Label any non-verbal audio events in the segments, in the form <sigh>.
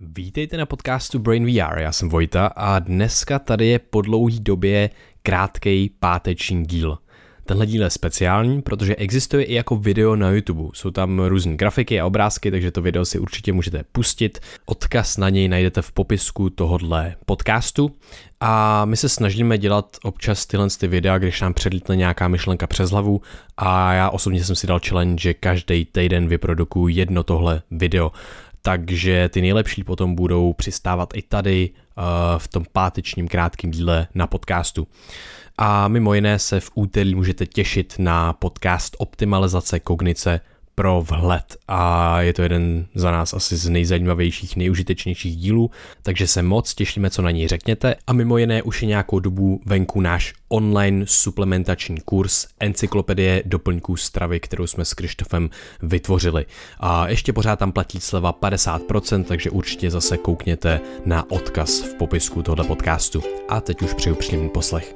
Vítejte na podcastu Brain VR, já jsem Vojta a dneska tady je po dlouhý době krátký páteční díl. Tenhle díl je speciální, protože existuje i jako video na YouTube. Jsou tam různé grafiky a obrázky, takže to video si určitě můžete pustit. Odkaz na něj najdete v popisku tohohle podcastu. A my se snažíme dělat občas tyhle ty videa, když nám předlítne nějaká myšlenka přes hlavu a já osobně jsem si dal challenge, že každý týden vyprodukuju jedno tohle video takže ty nejlepší potom budou přistávat i tady uh, v tom pátečním krátkém díle na podcastu. A mimo jiné se v úterý můžete těšit na podcast Optimalizace kognice pro vhled a je to jeden za nás asi z nejzajímavějších, nejužitečnějších dílů, takže se moc těšíme, co na něj řekněte a mimo jiné už je nějakou dobu venku náš online suplementační kurz Encyklopedie doplňků stravy, kterou jsme s Krištofem vytvořili. A ještě pořád tam platí sleva 50%, takže určitě zase koukněte na odkaz v popisku tohoto podcastu. A teď už přeju příjemný poslech.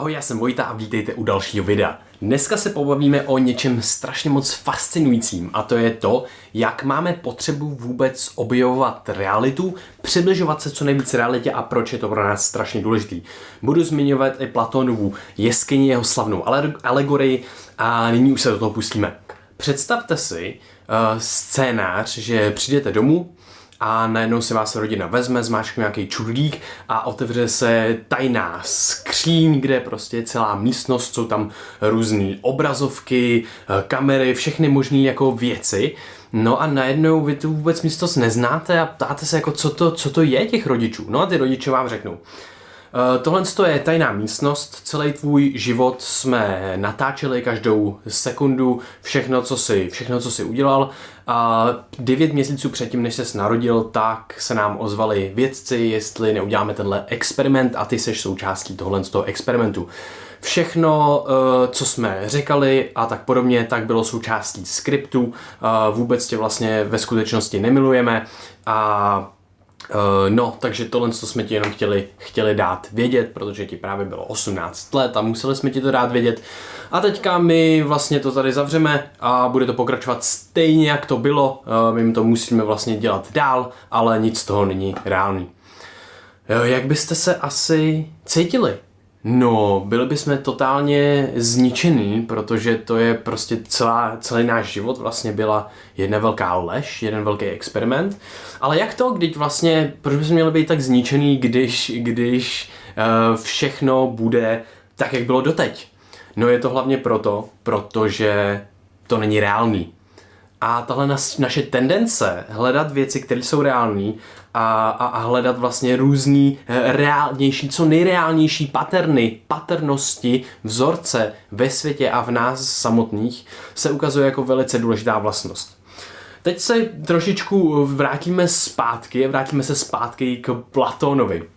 Ahoj, já jsem Vojta a vítejte u dalšího videa. Dneska se pobavíme o něčem strašně moc fascinujícím a to je to, jak máme potřebu vůbec objevovat realitu, přibližovat se co nejvíc realitě a proč je to pro nás strašně důležitý. Budu zmiňovat i Platonovu jeskyni, jeho slavnou alegorii a nyní už se do toho pustíme. Představte si uh, scénář, že přijdete domů, a najednou si vás rodina vezme, zmáčkne nějaký čudlík a otevře se tajná skříň, kde prostě je celá místnost, jsou tam různé obrazovky, eh, kamery, všechny možné jako věci. No a najednou vy tu vůbec místnost neznáte a ptáte se jako co to, co to je těch rodičů. No a ty rodiče vám řeknou, tohle je tajná místnost, celý tvůj život jsme natáčeli každou sekundu, všechno, co si, všechno, co si udělal. A devět měsíců předtím, než se narodil, tak se nám ozvali vědci, jestli neuděláme tenhle experiment a ty seš součástí tohle z toho experimentu. Všechno, eh, co jsme říkali a tak podobně, tak bylo součástí skriptu. Eh, vůbec tě vlastně ve skutečnosti nemilujeme a no, takže tohle co jsme ti jenom chtěli, chtěli dát vědět, protože ti právě bylo 18 let a museli jsme ti to dát vědět. A teďka my vlastně to tady zavřeme a bude to pokračovat stejně, jak to bylo. Uh, my to musíme vlastně dělat dál, ale nic z toho není reálný. Uh, jak byste se asi cítili? No, byli bychom totálně zničený, protože to je prostě celá, celý náš život vlastně byla jedna velká lež, jeden velký experiment. Ale jak to, když vlastně, proč bychom měli být tak zničený, když, když uh, všechno bude tak, jak bylo doteď? No je to hlavně proto, protože to není reálný. A tahle naše tendence hledat věci, které jsou reální a, a, a hledat vlastně různý eh, reálnější, co nejreálnější paterny, paternosti, vzorce ve světě a v nás samotných se ukazuje jako velice důležitá vlastnost. Teď se trošičku vrátíme zpátky, vrátíme se zpátky k Platónovi.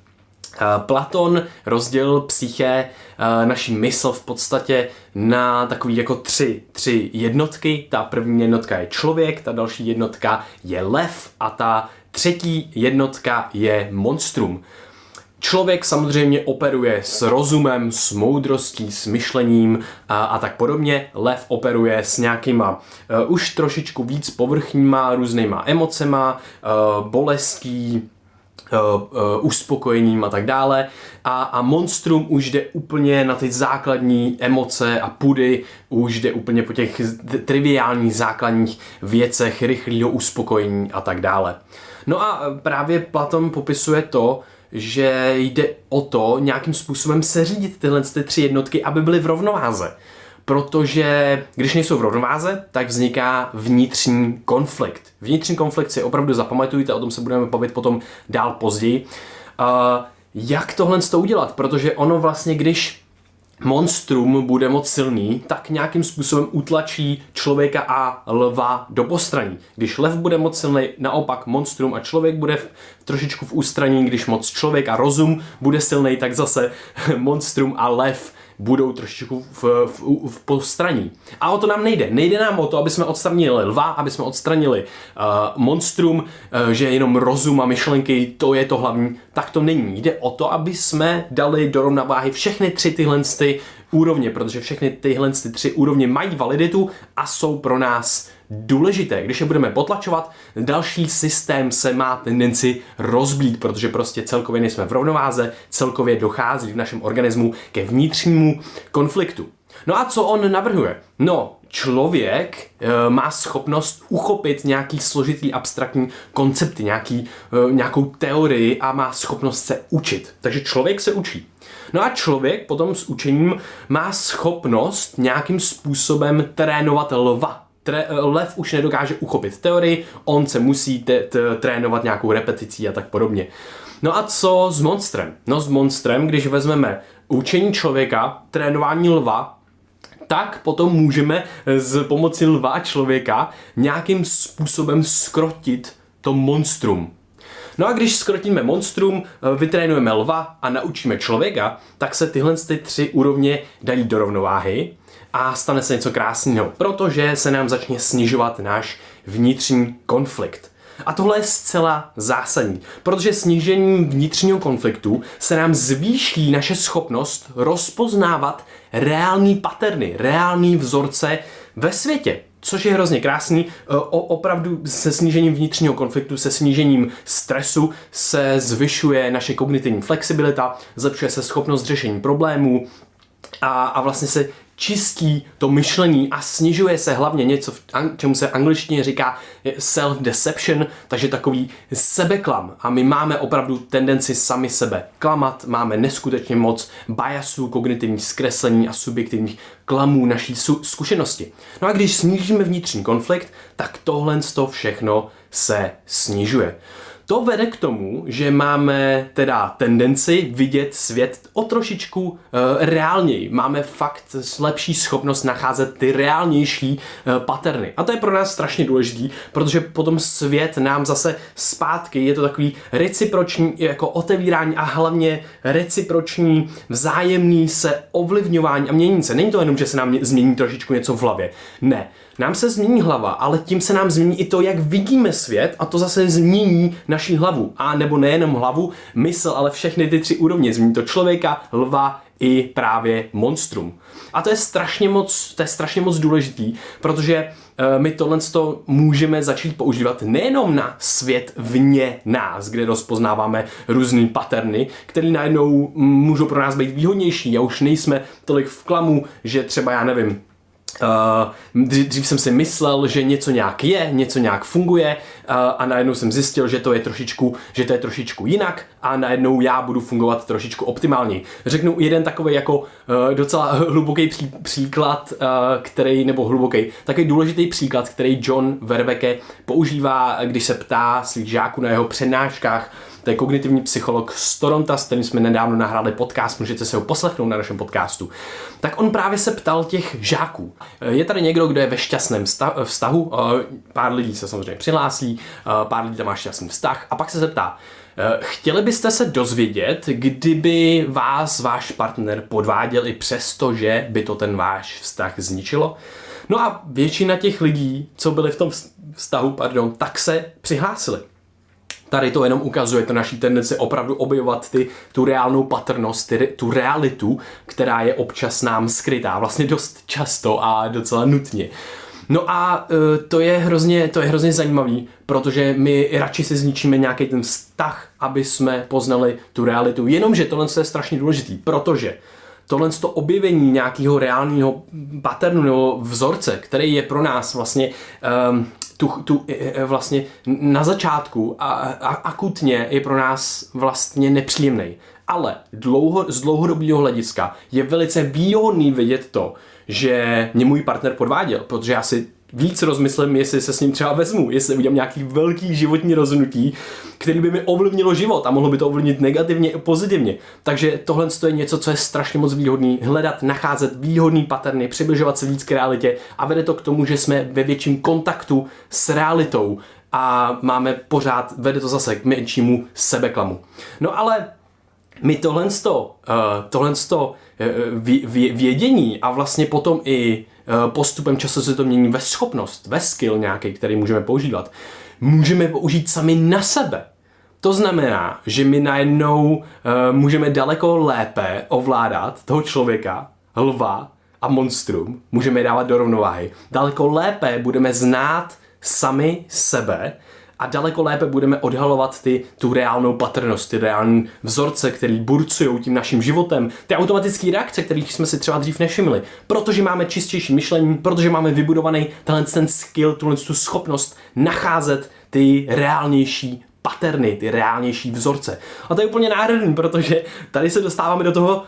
Eh, Platon rozdělil psyché, eh, naší mysl v podstatě na takový jako tři, tři jednotky. Ta první jednotka je člověk, ta další jednotka je lev a ta třetí jednotka je monstrum. Člověk samozřejmě operuje s rozumem, s moudrostí, s myšlením a, a tak podobně. Lev operuje s nějakýma uh, už trošičku víc povrchníma, různýma emocema, uh, bolestí, uh, uh, uspokojením a tak dále. A, a Monstrum už jde úplně na ty základní emoce a pudy, už jde úplně po těch triviálních základních věcech, rychlého uspokojení a tak dále. No a právě Platon popisuje to, že jde o to nějakým způsobem seřídit tyhle ty tři jednotky, aby byly v rovnováze protože když nejsou v rovnováze, tak vzniká vnitřní konflikt. Vnitřní konflikt si opravdu zapamatujte, o tom se budeme bavit potom dál později. Uh, jak tohle to udělat? Protože ono vlastně, když monstrum bude moc silný, tak nějakým způsobem utlačí člověka a lva do postraní. Když lev bude moc silný, naopak monstrum a člověk bude v, trošičku v ústraní, když moc člověk a rozum bude silný, tak zase <laughs> monstrum a lev budou trošičku v, v, v postraní. A o to nám nejde. Nejde nám o to, aby jsme odstranili lva, aby jsme odstranili uh, monstrum, uh, že jenom rozum a myšlenky, to je to hlavní. Tak to není. Jde o to, aby jsme dali do rovnováhy všechny tři tyhle ty úrovně, protože všechny tyhle ty tři úrovně mají validitu a jsou pro nás důležité. Když je budeme potlačovat, další systém se má tendenci rozbít, protože prostě celkově nejsme v rovnováze, celkově dochází v našem organismu ke vnitřnímu konfliktu. No a co on navrhuje? No, člověk e, má schopnost uchopit nějaký složitý abstraktní koncepty, nějaký, e, nějakou teorii a má schopnost se učit. Takže člověk se učí. No a člověk potom s učením má schopnost nějakým způsobem trénovat lva. Tre, lev už nedokáže uchopit teorii, on se musí te, t, trénovat nějakou repeticí a tak podobně. No a co s monstrem? No s monstrem, když vezmeme učení člověka, trénování lva, tak potom můžeme s pomocí lva a člověka nějakým způsobem skrotit to monstrum. No a když skrotíme monstrum, vytrénujeme lva a naučíme člověka, tak se tyhle ty tři úrovně dají do rovnováhy a stane se něco krásného, protože se nám začne snižovat náš vnitřní konflikt. A tohle je zcela zásadní, protože snížením vnitřního konfliktu se nám zvýší naše schopnost rozpoznávat reální paterny, reální vzorce ve světě což je hrozně krásný. O, opravdu se snížením vnitřního konfliktu, se snížením stresu se zvyšuje naše kognitivní flexibilita, zlepšuje se schopnost řešení problémů a, a vlastně se čistí to myšlení a snižuje se hlavně něco, čemu se angličtině říká self-deception, takže takový sebeklam. A my máme opravdu tendenci sami sebe klamat, máme neskutečně moc biasů, kognitivních zkreslení a subjektivních klamů naší zkušenosti. No a když snížíme vnitřní konflikt, tak tohle to všechno se snižuje. To vede k tomu, že máme teda tendenci vidět svět o trošičku uh, reálněji. Máme fakt lepší schopnost nacházet ty reálnější uh, paterny. A to je pro nás strašně důležitý, protože potom svět nám zase zpátky je to takový reciproční jako otevírání a hlavně reciproční vzájemný se ovlivňování a mění se. Není to jenom, že se nám změní trošičku něco v hlavě. Ne nám se změní hlava, ale tím se nám změní i to, jak vidíme svět a to zase změní naši hlavu. A nebo nejenom hlavu, mysl, ale všechny ty tři úrovně. Změní to člověka, lva i právě monstrum. A to je strašně moc, to je strašně moc důležitý, protože uh, my tohle můžeme začít používat nejenom na svět vně nás, kde rozpoznáváme různé paterny, které najednou můžou pro nás být výhodnější a už nejsme tolik v klamu, že třeba já nevím, Uh, dřív jsem si myslel, že něco nějak je, něco nějak funguje uh, a najednou jsem zjistil, že to je trošičku, že to je trošičku jinak a najednou já budu fungovat trošičku optimálněji. Řeknu jeden takový jako uh, docela <laughs> hluboký pří, příklad, uh, který, nebo hluboký, takový důležitý příklad, který John Verveke používá, když se ptá svých žáků na jeho přednáškách, to je kognitivní psycholog z Toronto, s kterým jsme nedávno nahráli podcast, můžete se ho poslechnout na našem podcastu. Tak on právě se ptal těch žáků. Je tady někdo, kdo je ve šťastném vztahu, pár lidí se samozřejmě přihlásí, pár lidí tam má šťastný vztah a pak se zeptá, Chtěli byste se dozvědět, kdyby vás váš partner podváděl i přesto, že by to ten váš vztah zničilo? No a většina těch lidí, co byli v tom vztahu, pardon, tak se přihlásili. Tady to jenom ukazuje to naší tendenci opravdu objevovat ty, tu reálnou patrnost, ty, tu realitu, která je občas nám skrytá, vlastně dost často a docela nutně. No a uh, to je hrozně, to je hrozně zajímavý, protože my radši si zničíme nějaký ten vztah, aby jsme poznali tu realitu. Jenomže tohle je strašně důležitý, protože tohle to objevení nějakého reálného paternu nebo vzorce, který je pro nás vlastně um, tu, tu e, e, vlastně na začátku a, a akutně je pro nás vlastně nepříjemný. Ale dlouho, z dlouhodobého hlediska je velice výhodný vidět to, že mě můj partner podváděl, protože já si víc rozmyslím, jestli se s ním třeba vezmu, jestli udělám nějaký velký životní rozhodnutí, který by mi ovlivnilo život a mohlo by to ovlivnit negativně i pozitivně. Takže tohle je něco, co je strašně moc výhodný. Hledat, nacházet výhodný paterny, přibližovat se víc k realitě a vede to k tomu, že jsme ve větším kontaktu s realitou a máme pořád, vede to zase k menšímu sebeklamu. No ale my tohle, tohle vědění a vlastně potom i Eh, postupem času se to mění ve schopnost, ve skill nějaký, který můžeme používat. Můžeme použít sami na sebe. To znamená, že my najednou uh, můžeme daleko lépe ovládat toho člověka lva a monstrum, můžeme je dávat do rovnováhy. Daleko lépe budeme znát sami sebe a daleko lépe budeme odhalovat ty, tu reálnou patrnost, ty reální vzorce, který burcují tím naším životem, ty automatické reakce, kterých jsme si třeba dřív nevšimli, protože máme čistější myšlení, protože máme vybudovaný tenhle ten skill, tuhle tu schopnost nacházet ty reálnější paterny, ty reálnější vzorce. A to je úplně nádherný, protože tady se dostáváme do toho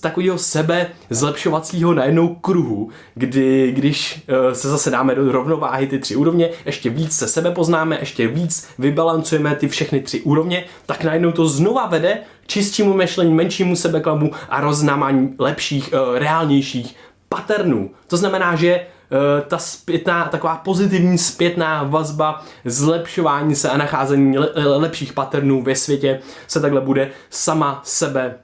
takového sebe zlepšovacího najednou kruhu, kdy když uh, se zase dáme do rovnováhy ty tři úrovně, ještě víc se sebe poznáme, ještě víc vybalancujeme ty všechny tři úrovně, tak najednou to znova vede čistímu myšlení, menšímu sebeklamu a roznámání lepších, uh, reálnějších paternů. To znamená, že Eh, ta zpětná, taková pozitivní zpětná vazba, zlepšování se a nacházení lepších patternů ve světě se takhle bude sama sebe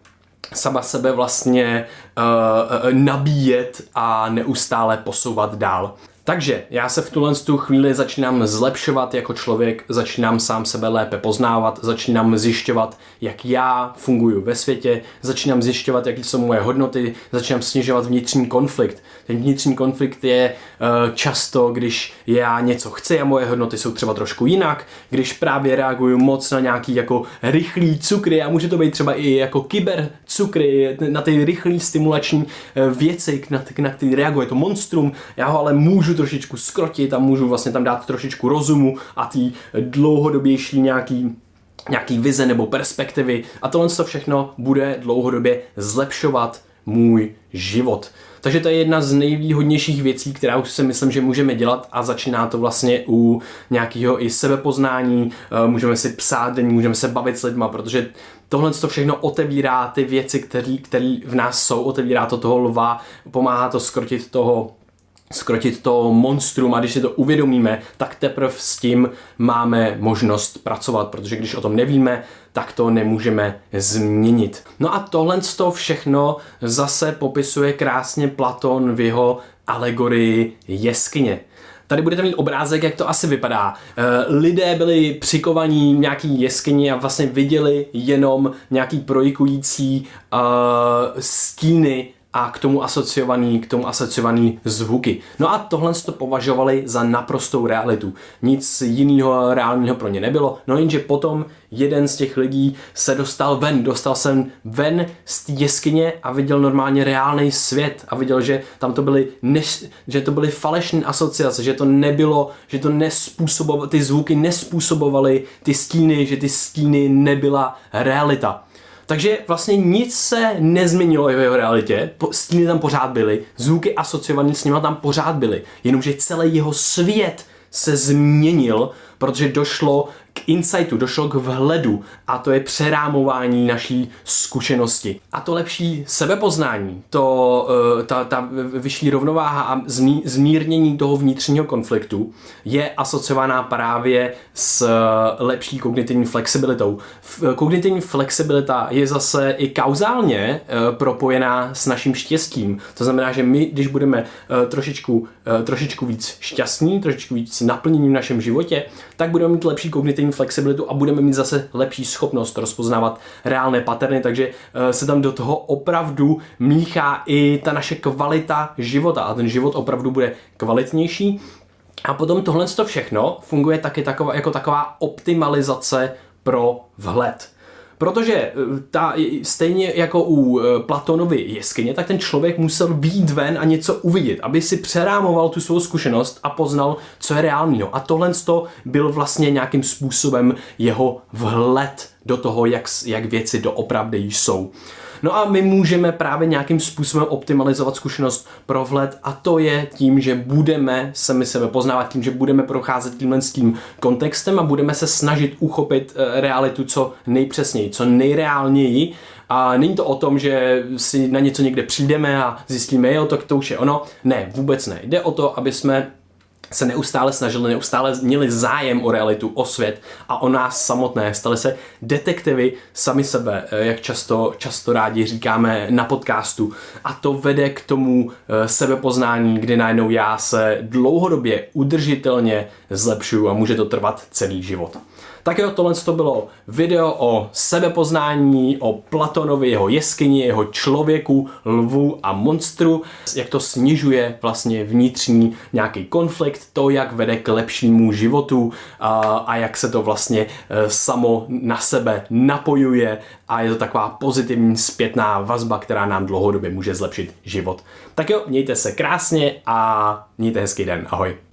sama sebe vlastně uh, nabíjet a neustále posouvat dál. Takže já se v tuhle tu chvíli začínám zlepšovat jako člověk, začínám sám sebe lépe poznávat, začínám zjišťovat, jak já funguji ve světě, začínám zjišťovat, jaké jsou moje hodnoty, začínám snižovat vnitřní konflikt. Ten vnitřní konflikt je uh, často, když já něco chci a moje hodnoty jsou třeba trošku jinak, když právě reaguju moc na nějaký jako rychlý cukry a může to být třeba i jako kyber cukry, na ty rychlé stimulační eh, věci, na, na které reaguje to monstrum, já ho ale můžu trošičku skrotit a můžu vlastně tam dát trošičku rozumu a tý dlouhodobější nějaký nějaký vize nebo perspektivy. A tohle všechno bude dlouhodobě zlepšovat můj život. Takže to je jedna z nejvýhodnějších věcí, která už si myslím, že můžeme dělat a začíná to vlastně u nějakého i sebepoznání, eh, můžeme si psát můžeme se bavit s lidma, protože tohle to všechno otevírá ty věci, které v nás jsou, otevírá to toho lva, pomáhá to skrotit toho skrotit to monstrum a když si to uvědomíme, tak teprve s tím máme možnost pracovat, protože když o tom nevíme, tak to nemůžeme změnit. No a tohle to všechno zase popisuje krásně Platon v jeho alegorii jeskyně. Tady budete mít obrázek, jak to asi vypadá. Eh, lidé byli přikovaní v nějaký jeskyni a vlastně viděli jenom nějaký projikující uh, stíny a k tomu asociovaný, k tomu asociovaný zvuky. No a tohle to považovali za naprostou realitu. Nic jiného reálného pro ně nebylo, no jenže potom jeden z těch lidí se dostal ven, dostal jsem ven z té jeskyně a viděl normálně reálný svět a viděl, že tam to byly, než, že to byly falešné asociace, že to nebylo, že to nespůsobovalo, ty zvuky nespůsobovaly ty stíny, že ty stíny nebyla realita. Takže vlastně nic se nezměnilo v jeho realitě, stíny tam pořád byly, zvuky asociované s nimi tam pořád byly, jenomže celý jeho svět se změnil, protože došlo k insightu, došlo k vhledu a to je přerámování naší zkušenosti. A to lepší sebepoznání, to, eh, ta, ta vyšší rovnováha a zmírnění toho vnitřního konfliktu je asociovaná právě s lepší kognitivní flexibilitou. Kognitivní flexibilita je zase i kauzálně eh, propojená s naším štěstím. To znamená, že my, když budeme eh, trošičku, trošičku víc šťastní, trošičku víc naplnění v našem životě, tak budeme mít lepší kognitivní flexibilitu a budeme mít zase lepší schopnost rozpoznávat reálné paterny, takže eh, se tam do toho opravdu míchá i ta naše kvalita života a ten život opravdu bude kvalitnější. A potom tohle všechno funguje taky taková, jako taková optimalizace pro vhled. Protože eh, ta, stejně jako u eh, Platonovy jeskyně, tak ten člověk musel být ven a něco uvidět, aby si přerámoval tu svou zkušenost a poznal, co je reálný. No a tohle byl vlastně nějakým způsobem jeho vhled do toho, jak, jak věci doopravdy jsou. No a my můžeme právě nějakým způsobem optimalizovat zkušenost pro vhled a to je tím, že budeme sami sebe poznávat, tím, že budeme procházet tímhle s tím kontextem a budeme se snažit uchopit eh, realitu co nejpřesněji, co nejreálněji a není to o tom, že si na něco někde přijdeme a zjistíme, jo, to, to už je ono. Ne, vůbec ne. Jde o to, aby jsme se neustále snažili, neustále měli zájem o realitu, o svět a o nás samotné. Stali se detektivy sami sebe, eh, jak často, často rádi říkáme na podcastu. A to vede k tomu eh, sebepoznání, kdy najednou já se dlouhodobě udržitelně zlepšuju a může to trvat celý život. Tak jo, tohle to bylo video o sebepoznání, o Platonovi, jeho jeskyni, jeho člověku, lvu a monstru, jak to snižuje vlastně vnitřní nějaký konflikt, to, jak vede k lepšímu životu a, a jak se to vlastně e, samo na sebe napojuje a je to taková pozitivní zpětná vazba, která nám dlouhodobě může zlepšit život. Tak jo, mějte se krásně a mějte hezký den. Ahoj.